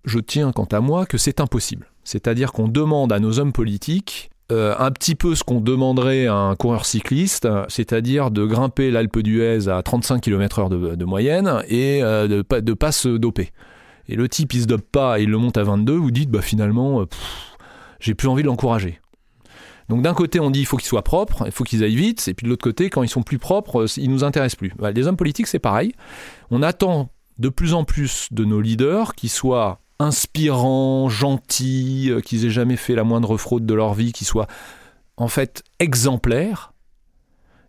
Je tiens quant à moi que c'est impossible. C'est-à-dire qu'on demande à nos hommes politiques euh, un petit peu ce qu'on demanderait à un coureur cycliste, c'est-à-dire de grimper l'Alpe d'Huez à 35 km/h de, moyenne et euh, de ne de pas se doper. Et le type, il se dope pas et il le monte à 22, vous dites, bah finalement, euh, j'ai plus envie de l'encourager. Donc d'un côté, on dit il faut qu'ils soient propres, il faut qu'ils aillent vite, et puis de l'autre côté, quand ils sont plus propres, ils nous intéressent plus. Bah, les hommes politiques, c'est pareil. On attend de plus en plus de nos leaders qui soient inspirants, gentils, euh, qu'ils aient jamais fait la moindre fraude de leur vie, qu'ils soient en fait exemplaires,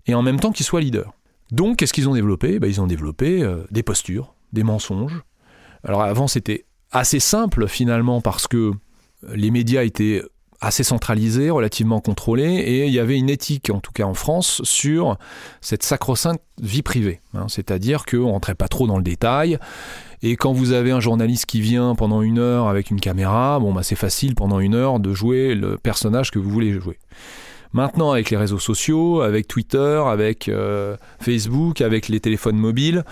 et en même temps qu'ils soient leaders. Donc, qu'est-ce qu'ils ont développé? Ben, Ils ont développé euh, des postures, des mensonges. Alors avant, c'était assez simple finalement parce que les médias étaient assez centralisés, relativement contrôlés, et il y avait une éthique, en tout cas en France, sur cette sacro-sainte vie privée. Hein. C'est-à-dire qu'on ne rentrait pas trop dans le détail, et quand vous avez un journaliste qui vient pendant une heure avec une caméra, bon bah c'est facile pendant une heure de jouer le personnage que vous voulez jouer. Maintenant, avec les réseaux sociaux, avec Twitter, avec euh, Facebook, avec les téléphones mobiles,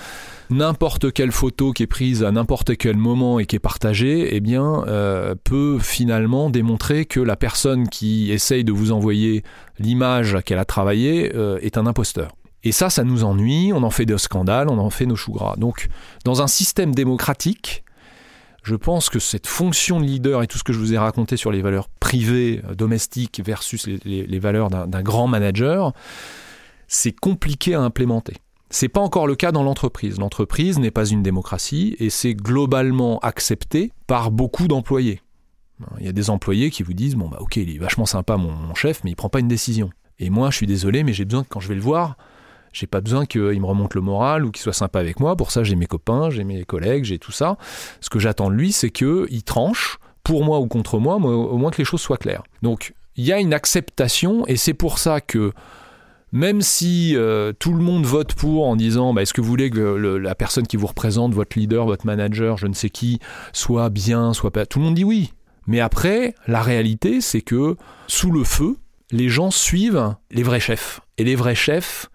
n'importe quelle photo qui est prise à n'importe quel moment et qui est partagée, eh bien, euh, peut finalement démontrer que la personne qui essaye de vous envoyer l'image qu'elle a travaillée euh, est un imposteur. Et ça, ça nous ennuie, on en fait des scandales, on en fait nos choux gras. Donc, dans un système démocratique, je pense que cette fonction de leader et tout ce que je vous ai raconté sur les valeurs privées, euh, domestiques versus les, valeurs d'un grand manager, c'est compliqué à implémenter. C'est pas encore le cas dans l'entreprise. L'entreprise n'est pas une démocratie et c'est globalement accepté par beaucoup d'employés. Il y a des employés qui vous disent bon bah ok il est vachement sympa mon, chef mais il prend pas une décision. Et moi je suis désolé mais j'ai besoin que quand je vais le voir j'ai pas besoin qu'il me remonte le moral ou qu'il soit sympa avec moi. Pour ça, j'ai mes copains, j'ai mes collègues, j'ai tout ça. Ce que j'attends de lui, c'est qu'il tranche, pour moi ou contre moi, au moins que les choses soient claires. Donc, il y a une acceptation, et c'est pour ça que même si euh, tout le monde vote pour en disant bah, est-ce que vous voulez que la personne qui vous représente, votre leader, votre manager, je ne sais qui, soit bien, soit pas, tout le monde dit oui. Mais après, la réalité, c'est que sous le feu, les gens suivent les vrais chefs. Et les vrais chefs,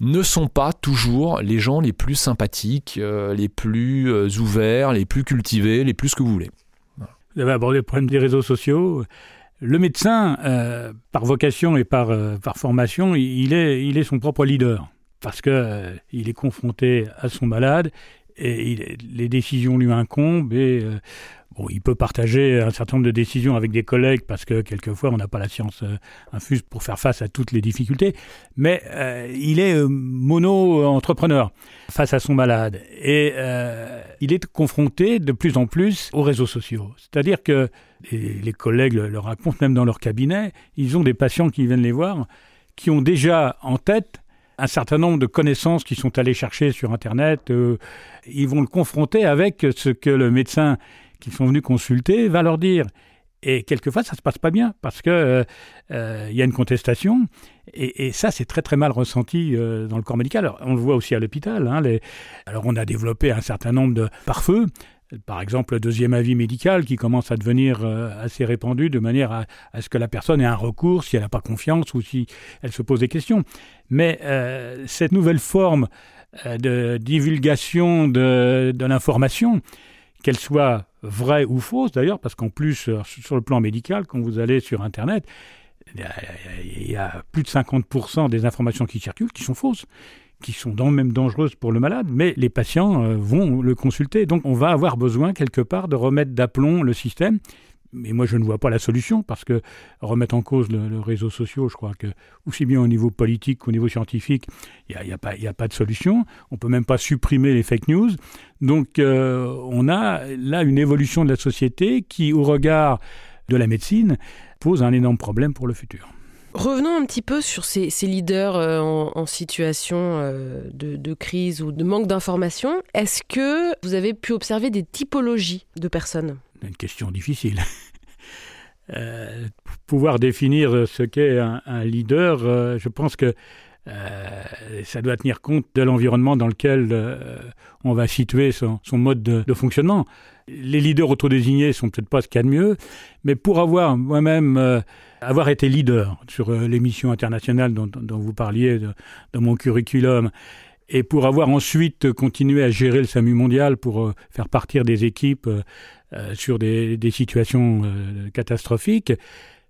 ne sont pas toujours les gens les plus sympathiques, euh, les plus euh, ouverts, les plus cultivés, les plus que vous voulez. Vous avez abordé le problème des réseaux sociaux. Le médecin, par vocation et par, par formation, il est, il est son propre leader parce qu'il il est confronté à son malade et les décisions lui incombent et Bon, il peut partager un certain nombre de décisions avec des collègues parce que quelquefois on n'a pas la science euh, infuse pour faire face à toutes les difficultés, mais euh, il est euh, mono-entrepreneur face à son malade et il est confronté de plus en plus aux réseaux sociaux. C'est-à-dire que les, collègues le, racontent même dans leur cabinet, ils ont des patients qui viennent les voir qui ont déjà en tête un certain nombre de connaissances qui sont allés chercher sur Internet. ils vont le confronter avec ce que le médecin qui sont venus consulter va leur dire. Et quelquefois, ça ne se passe pas bien parce qu'il euh, euh, y a une contestation. Et, ça, c'est très très mal ressenti euh, dans le corps médical. on le voit aussi à l'hôpital. Hein, alors, on a développé un certain nombre de pare-feux. Par exemple, le deuxième avis médical qui commence à devenir assez répandu de manière à, ce que la personne ait un recours si elle n'a pas confiance ou si elle se pose des questions. Mais cette nouvelle forme de divulgation de, de l'information, qu'elle soit vraie ou fausse d'ailleurs, parce qu'en plus, euh, sur le plan médical, quand vous allez sur Internet, il y a plus de 50% des informations qui circulent qui sont fausses qui sont même dangereuses pour le malade, mais les patients euh, vont le consulter. Donc on va avoir besoin quelque part de remettre d'aplomb le système mais moi je ne vois pas la solution parce que remettre en cause le, réseau social, je crois que aussi bien au niveau politique qu'au niveau scientifique, il n'y a, a, pas de solution. On peut même pas supprimer les fake news. Donc euh, on a là une évolution de la société qui, au regard de la médecine, pose un énorme problème pour le futur. Revenons un petit peu sur ces, leaders euh, en, situation euh, de, de, crise ou de manque d'information. Est-ce que vous avez pu observer des typologies de personnes? Une question difficile. (laughs) Euh, pouvoir définir ce qu'est un, leader, euh, je pense que euh, ça doit tenir compte de l'environnement dans lequel on va situer son, mode de, fonctionnement. Les leaders autodésignés sont peut-être pas ce qu'il y a de mieux, mais pour avoir moi-même avoir été leader sur l'émission internationale dont, vous parliez, dans mon curriculum, et pour avoir ensuite continué à gérer le SAMU mondial pour faire partir des équipes euh, sur des, situations euh, catastrophiques,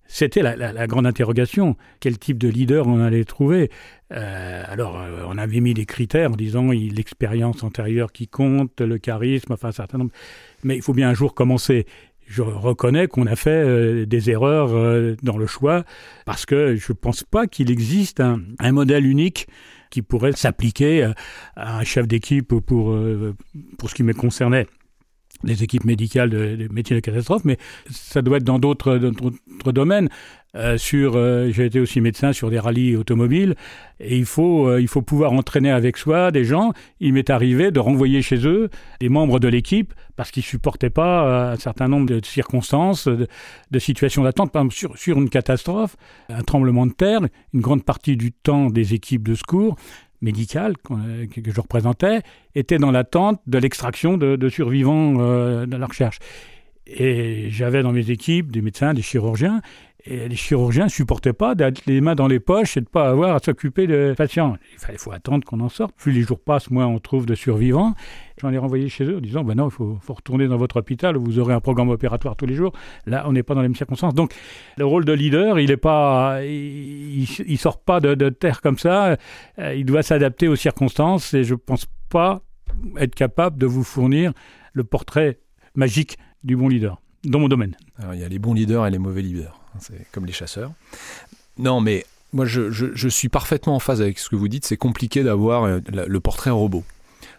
c'était la, grande interrogation. Quel type de leader on allait trouver? Euh, Alors, on avait mis des critères en disant l'expérience antérieure qui compte, le charisme, enfin un certain nombre. Mais il faut bien un jour commencer. Je reconnais qu'on a fait des erreurs dans le choix parce que je ne pense pas qu'il existe un, un, modèle unique qui pourrait s'appliquer à un chef d'équipe pour, pour ce qui me concernait des équipes médicales de, métiers de catastrophe, mais ça doit être dans d'autres domaines. Euh, euh, j'ai été aussi médecin sur des rallyes automobiles, et il faut, euh, il faut pouvoir entraîner avec soi des gens. Il m'est arrivé de renvoyer chez eux des membres de l'équipe parce qu'ils supportaient pas un certain nombre de circonstances, de, situations d'attente. Par exemple, sur une catastrophe, un tremblement de terre, une grande partie du temps des équipes de secours médicale euh, que je représentais était dans l'attente de l'extraction de, survivants euh, de la recherche. Et j'avais dans mes équipes des médecins, des chirurgiens, et les chirurgiens ne supportaient pas d'être les mains dans les poches et de ne pas avoir à s'occuper de patients. Il faut attendre qu'on en sorte. Plus les jours passent, moins on trouve de survivants. J'en ai renvoyé chez eux en disant, ben non, il faut, retourner dans votre hôpital, vous aurez un programme opératoire tous les jours. Là, on n'est pas dans les mêmes circonstances. Donc, le rôle de leader, il est pas, il, sort pas de, terre comme ça. Euh, il doit s'adapter aux circonstances et je pense pas être capable de vous fournir le portrait magique du bon leader dans mon domaine. Alors, il y a les bons leaders et les mauvais leaders. C'est comme les chasseurs. Non, mais moi, je, suis parfaitement en phase avec ce que vous dites. C'est compliqué d'avoir euh, le portrait robot.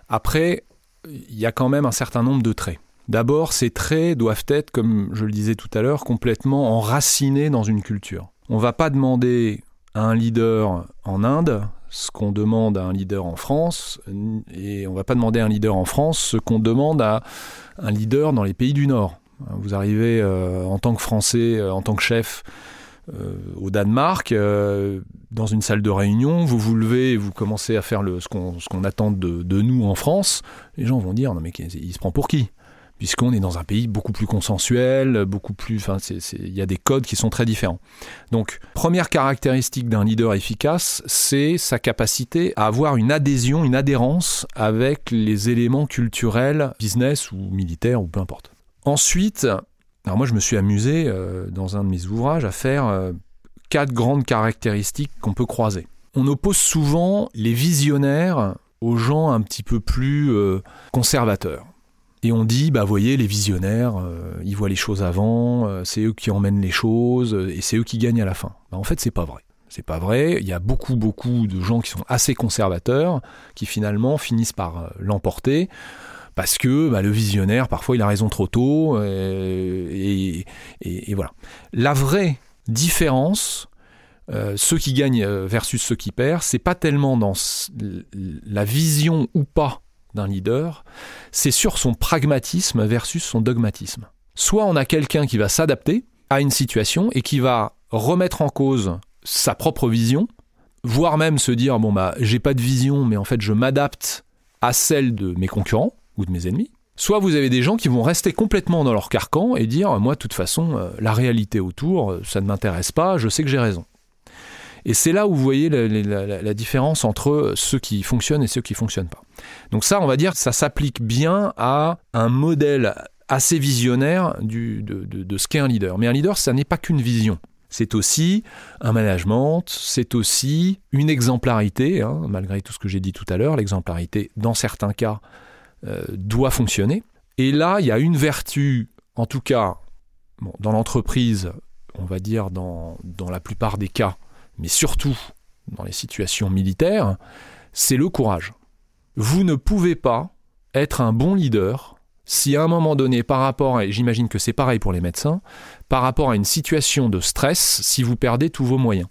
Après, il y a quand même un certain nombre de traits. D'abord, ces traits doivent être, comme je le disais tout à l'heure, complètement enracinés dans une culture. On ne va pas demander à un leader en Inde ce qu'on demande à un leader en France, et on ne va pas demander à un leader en France ce qu'on demande à un leader dans les pays du Nord. Vous arrivez euh, en tant que Français, euh, en tant que chef euh, au Danemark, dans une salle de réunion, vous vous levez et vous commencez à faire le, ce qu'on attend de, nous en France, les gens vont dire non mais il se prend pour qui? Puisqu'on est dans un pays beaucoup plus consensuel, beaucoup plus, enfin, il y a des codes qui sont très différents. Donc, première caractéristique d'un leader efficace, c'est sa capacité à avoir une adhésion, une adhérence avec les éléments culturels, business ou militaires ou peu importe. Ensuite, Alors moi, je me suis amusé euh, dans un de mes ouvrages à faire euh, quatre grandes caractéristiques qu'on peut croiser. On oppose souvent les visionnaires aux gens un petit peu plus euh, conservateurs. Et on dit, bah voyez, les visionnaires, ils voient les choses avant, c'est eux qui emmènent les choses, et c'est eux qui gagnent à la fin. Bah, en fait, c'est pas vrai. C'est pas vrai. Il y a beaucoup, beaucoup de gens qui sont assez conservateurs, qui finalement finissent par l'emporter parce que bah, le visionnaire, parfois, il a raison trop tôt, euh, et, voilà. La vraie différence, euh, ceux qui gagnent euh, versus ceux qui perdent, c'est pas tellement dans la vision ou pas d'un leader, c'est sur son pragmatisme versus son dogmatisme. Soit on a quelqu'un qui va s'adapter à une situation et qui va remettre en cause sa propre vision, voire même se dire bon bah j'ai pas de vision mais en fait je m'adapte à celle de mes concurrents ou de mes ennemis. Soit vous avez des gens qui vont rester complètement dans leur carcan et dire moi de toute façon euh, la réalité autour euh, ça ne m'intéresse pas, je sais que j'ai raison. Et c'est là où vous voyez la, différence entre ceux qui fonctionnent et ceux qui fonctionnent pas. Donc ça, on va dire, ça s'applique bien à un modèle assez visionnaire de ce qu'est un leader. Mais un leader, ça n'est pas qu'une vision. C'est aussi un management, c'est aussi une exemplarité, hein, malgré tout ce que j'ai dit tout à l'heure, l'exemplarité dans certains cas euh, doit fonctionner. Et là, il y a une vertu, en tout cas, dans l'entreprise, on va dire dans, dans la plupart des cas, mais surtout dans les situations militaires, c'est le courage. Vous ne pouvez pas être un bon leader si à un moment donné, par rapport, et j'imagine que c'est pareil pour les médecins, par rapport à une situation de stress, si vous perdez tous vos moyens.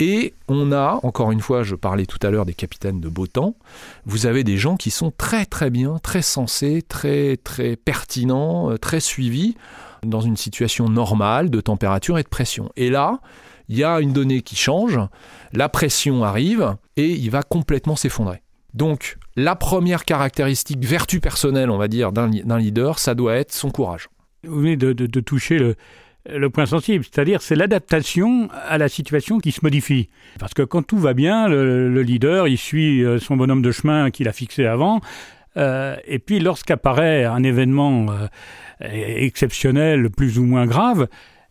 Et on a, encore une fois, je parlais tout à l'heure des capitaines de beau temps, vous avez des gens qui sont très très bien, très sensés, très très pertinents, euh, très suivis dans une situation normale de température et de pression. Et là, il y a une donnée qui change, la pression arrive et il va complètement s'effondrer. Donc, la première caractéristique, vertu personnelle, on va dire, d'un leader, ça doit être son courage. Vous venez de, de toucher le, le point sensible, c'est-à-dire c'est l'adaptation à la situation qui se modifie. Parce que quand tout va bien, le, leader, il suit euh, son bonhomme de chemin qu'il a fixé avant, euh, et puis lorsqu'apparaît un événement euh, exceptionnel, plus ou moins grave,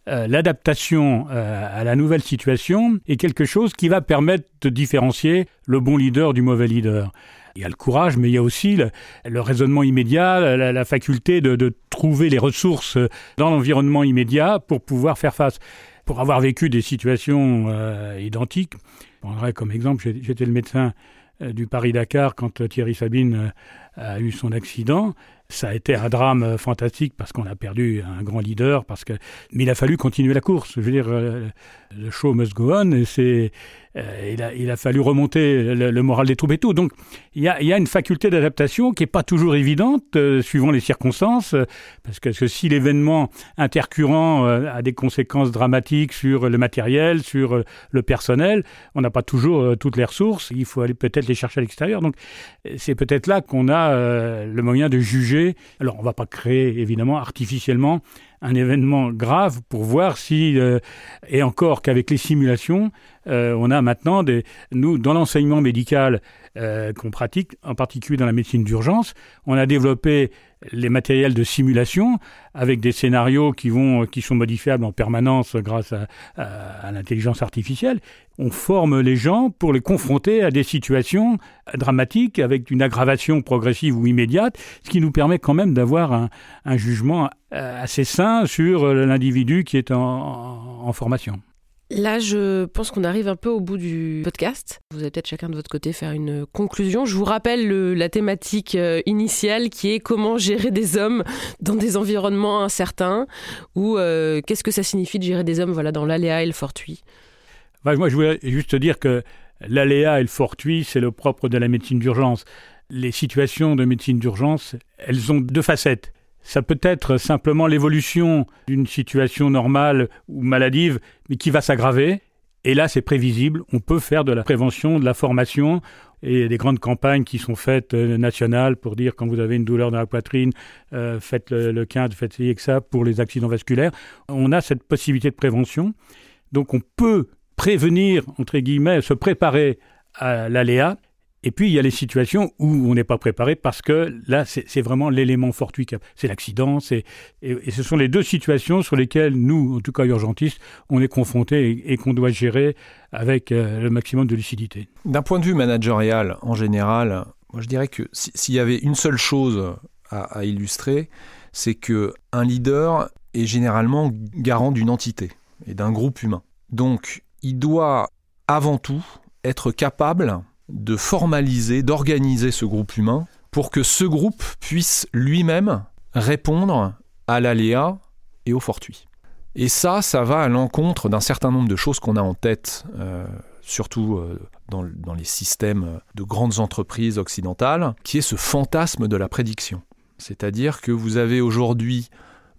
l'adaptation à la nouvelle situation est quelque chose qui va permettre de différencier le bon leader du mauvais leader. Il y a le courage, mais il y a aussi le, raisonnement immédiat, la, faculté de, trouver les ressources dans l'environnement immédiat pour pouvoir faire face. Pour avoir vécu des situations euh, identiques, je prendrai comme exemple, j'étais le médecin euh, du Paris-Dakar quand Thierry Sabine euh, a eu son accident. Ça a été un drame fantastique parce qu'on a perdu un grand leader, parce que mais il a fallu continuer la course. Je veux dire, le show must go on, et c'est euh, il, a, il, a, fallu remonter le, moral des troupes et tout. Donc il y a, il y a une faculté d'adaptation qui n'est pas toujours évidente euh, suivant les circonstances, euh, parce que, si l'événement intercurrent a des conséquences dramatiques sur le matériel, sur le personnel, on n'a pas toujours toutes les ressources, il faut aller peut-être les chercher à l'extérieur. Donc c'est peut-être là qu'on a le moyen de juger. Alors on ne va pas créer évidemment artificiellement un événement grave pour voir si, euh, et encore qu'avec les simulations, euh, on a maintenant des, nous, dans l'enseignement médical euh, qu'on pratique, en particulier dans la médecine d'urgence, on a développé les matériels de simulation avec des scénarios qui vont qui sont modifiables en permanence grâce à, l'intelligence artificielle. On forme les gens pour les confronter à des situations dramatiques avec une aggravation progressive ou immédiate, ce qui nous permet quand même d'avoir un, jugement assez sain sur l'individu qui est en formation. Là, je pense qu'on arrive un peu au bout du podcast. Vous allez peut-être chacun de votre côté faire une conclusion. Je vous rappelle la thématique euh, initiale qui est comment gérer des hommes dans des environnements incertains ou euh, qu'est-ce que ça signifie de gérer des hommes voilà, dans l'aléa et le fortuit. moi, je voulais juste dire que l'aléa et le fortuit, c'est le propre de la médecine d'urgence. Les situations de médecine d'urgence, elles ont deux facettes. Ça peut être simplement l'évolution d'une situation normale ou maladive, mais qui va s'aggraver. Et là, c'est prévisible. On peut faire de la prévention, de la formation et des grandes campagnes qui sont faites euh, nationales pour dire quand vous avez une douleur dans la poitrine, euh, faites le, le 15, faites ci que ça pour les accidents vasculaires. On a cette possibilité de prévention. Donc on peut prévenir, entre guillemets, se préparer à l'aléa Et puis, il y a les situations où on n'est pas préparé parce que là, c'est vraiment l'élément fortuit. C'est l'accident. Et, ce sont les deux situations sur lesquelles nous, en tout cas urgentistes, on est confrontés et, qu'on doit gérer avec euh, le maximum de lucidité. D'un point de vue managérial, en général, moi je dirais que s'il y avait une seule chose à, à illustrer, c'est que un leader est généralement garant d'une entité et d'un groupe humain. Donc, il doit avant tout être capable de formaliser, d'organiser ce groupe humain pour que ce groupe puisse lui-même répondre à l'aléa et au fortuit. Et ça, ça va à l'encontre d'un certain nombre de choses qu'on a en tête, euh, surtout euh, dans, les systèmes de grandes entreprises occidentales, qui est ce fantasme de la prédiction. C'est-à-dire que vous avez aujourd'hui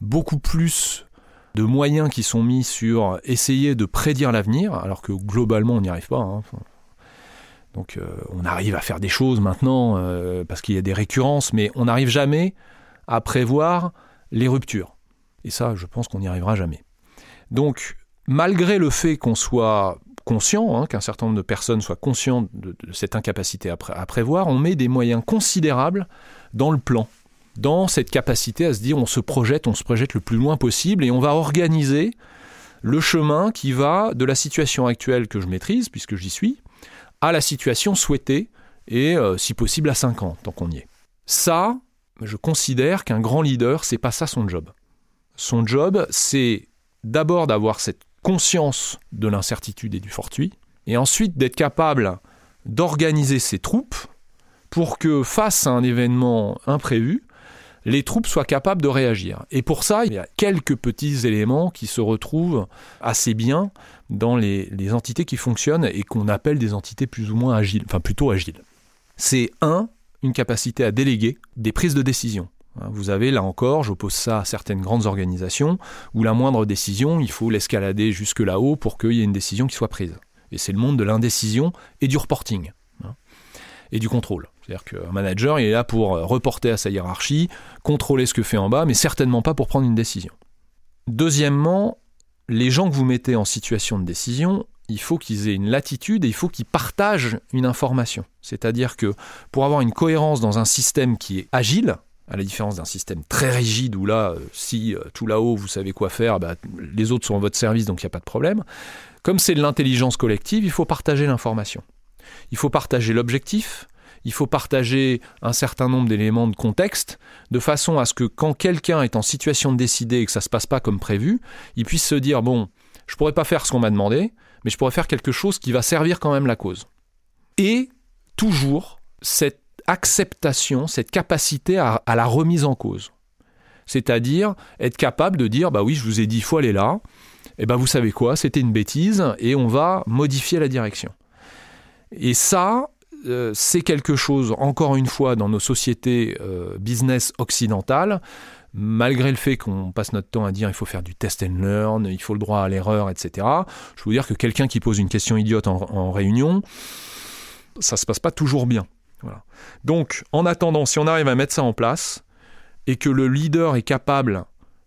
beaucoup plus de moyens qui sont mis sur essayer de prédire l'avenir, alors que globalement on n'y arrive pas. Hein. Donc euh, on arrive à faire des choses maintenant euh, parce qu'il y a des récurrences, mais on n'arrive jamais à prévoir les ruptures. Et ça, je pense qu'on n'y arrivera jamais. Donc, malgré le fait qu'on soit conscient, hein, qu'un certain nombre de personnes soient conscientes de, cette incapacité à, à, prévoir, on met des moyens considérables dans le plan, dans cette capacité à se dire on se projette, on se projette le plus loin possible et on va organiser le chemin qui va de la situation actuelle que je maîtrise, puisque j'y suis, à la situation souhaitée et euh, si possible à 5 ans, tant qu'on y est. Ça, je considère qu'un grand leader, c'est pas ça son job. Son job, c'est d'abord d'avoir cette conscience de l'incertitude et du fortuit, et ensuite d'être capable d'organiser ses troupes pour que face à un événement imprévu, les troupes soient capables de réagir. Et pour ça, il y a quelques petits éléments qui se retrouvent assez bien dans les, entités qui fonctionnent et qu'on appelle des entités plus ou moins agiles, enfin plutôt agiles. C'est un, une capacité à déléguer des prises de décision. Hein, vous avez là encore, j'oppose ça à certaines grandes organisations, où la moindre décision, il faut l'escalader jusque là-haut pour qu'il y ait une décision qui soit prise. Et c'est le monde de l'indécision et du reporting, hein, et du contrôle. C'est-à-dire qu'un manager, il est là pour reporter à sa hiérarchie, contrôler ce que fait en bas, mais certainement pas pour prendre une décision. Deuxièmement, les gens que vous mettez en situation de décision, il faut qu'ils aient une latitude et il faut qu'ils partagent une information. C'est-à-dire que pour avoir une cohérence dans un système qui est agile, à la différence d'un système très rigide où là, euh, si euh, tout là-haut vous savez quoi faire, bah, les autres sont à votre service donc il n'y a pas de problème. Comme c'est de l'intelligence collective, il faut partager l'information. Il faut partager l'objectif, il faut partager un certain nombre d'éléments de contexte, de façon à ce que quand quelqu'un est en situation de décider et que ça ne se passe pas comme prévu, il puisse se dire, bon, je pourrais pas faire ce qu'on m'a demandé, mais je pourrais faire quelque chose qui va servir quand même la cause. Et toujours cette acceptation, cette capacité à, la remise en cause. C'est-à-dire être capable de dire, bah oui, je vous ai dit, il faut aller là, et ben vous savez quoi, c'était une bêtise, et on va modifier la direction. Et ça, euh, c'est quelque chose, encore une fois, dans nos sociétés euh, business occidentales, malgré le fait qu'on passe notre temps à dire il faut faire du test and learn, il faut le droit à l'erreur, etc. Je veux dire que quelqu'un qui pose une question idiote en, réunion, ça se passe pas toujours bien. Donc, en attendant, si on arrive à mettre ça en place et que le leader est capable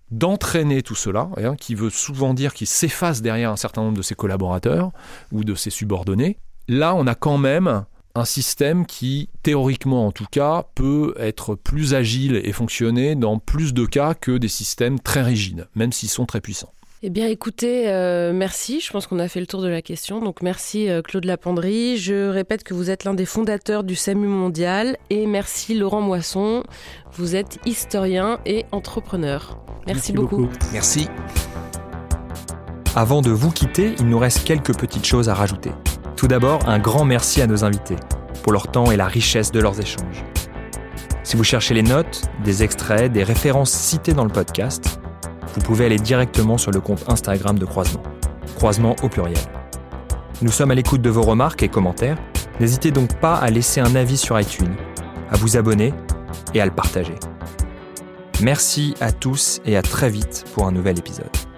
d'entraîner tout cela, hein, qui veut souvent dire qu'il s'efface derrière un certain nombre de ses collaborateurs ou de ses subordonnés, là on a quand même un système qui, théoriquement en tout cas, peut être plus agile et fonctionner dans plus de cas que des systèmes très rigides, même s'ils sont très puissants. Eh bien, écoutez, euh, merci. Je pense qu'on a fait le tour de la question. Donc, merci euh, Claude Lapendry. Je répète que vous êtes l'un des fondateurs du SAMU mondial. Et merci Laurent Moisson. Vous êtes historien et entrepreneur. Merci, beaucoup. beaucoup. Merci. Avant de vous quitter, il nous reste quelques petites choses à rajouter. Tout d'abord, un grand merci à nos invités pour leur temps et la richesse de leurs échanges. Si vous cherchez les notes, des extraits, des références citées dans le podcast, vous pouvez aller directement sur le compte Instagram de Croisement. Croisement au pluriel. Nous sommes à l'écoute de vos remarques et commentaires. N'hésitez donc pas à laisser un avis sur iTunes, à vous abonner et à le partager. Merci à tous et à très vite pour un nouvel épisode.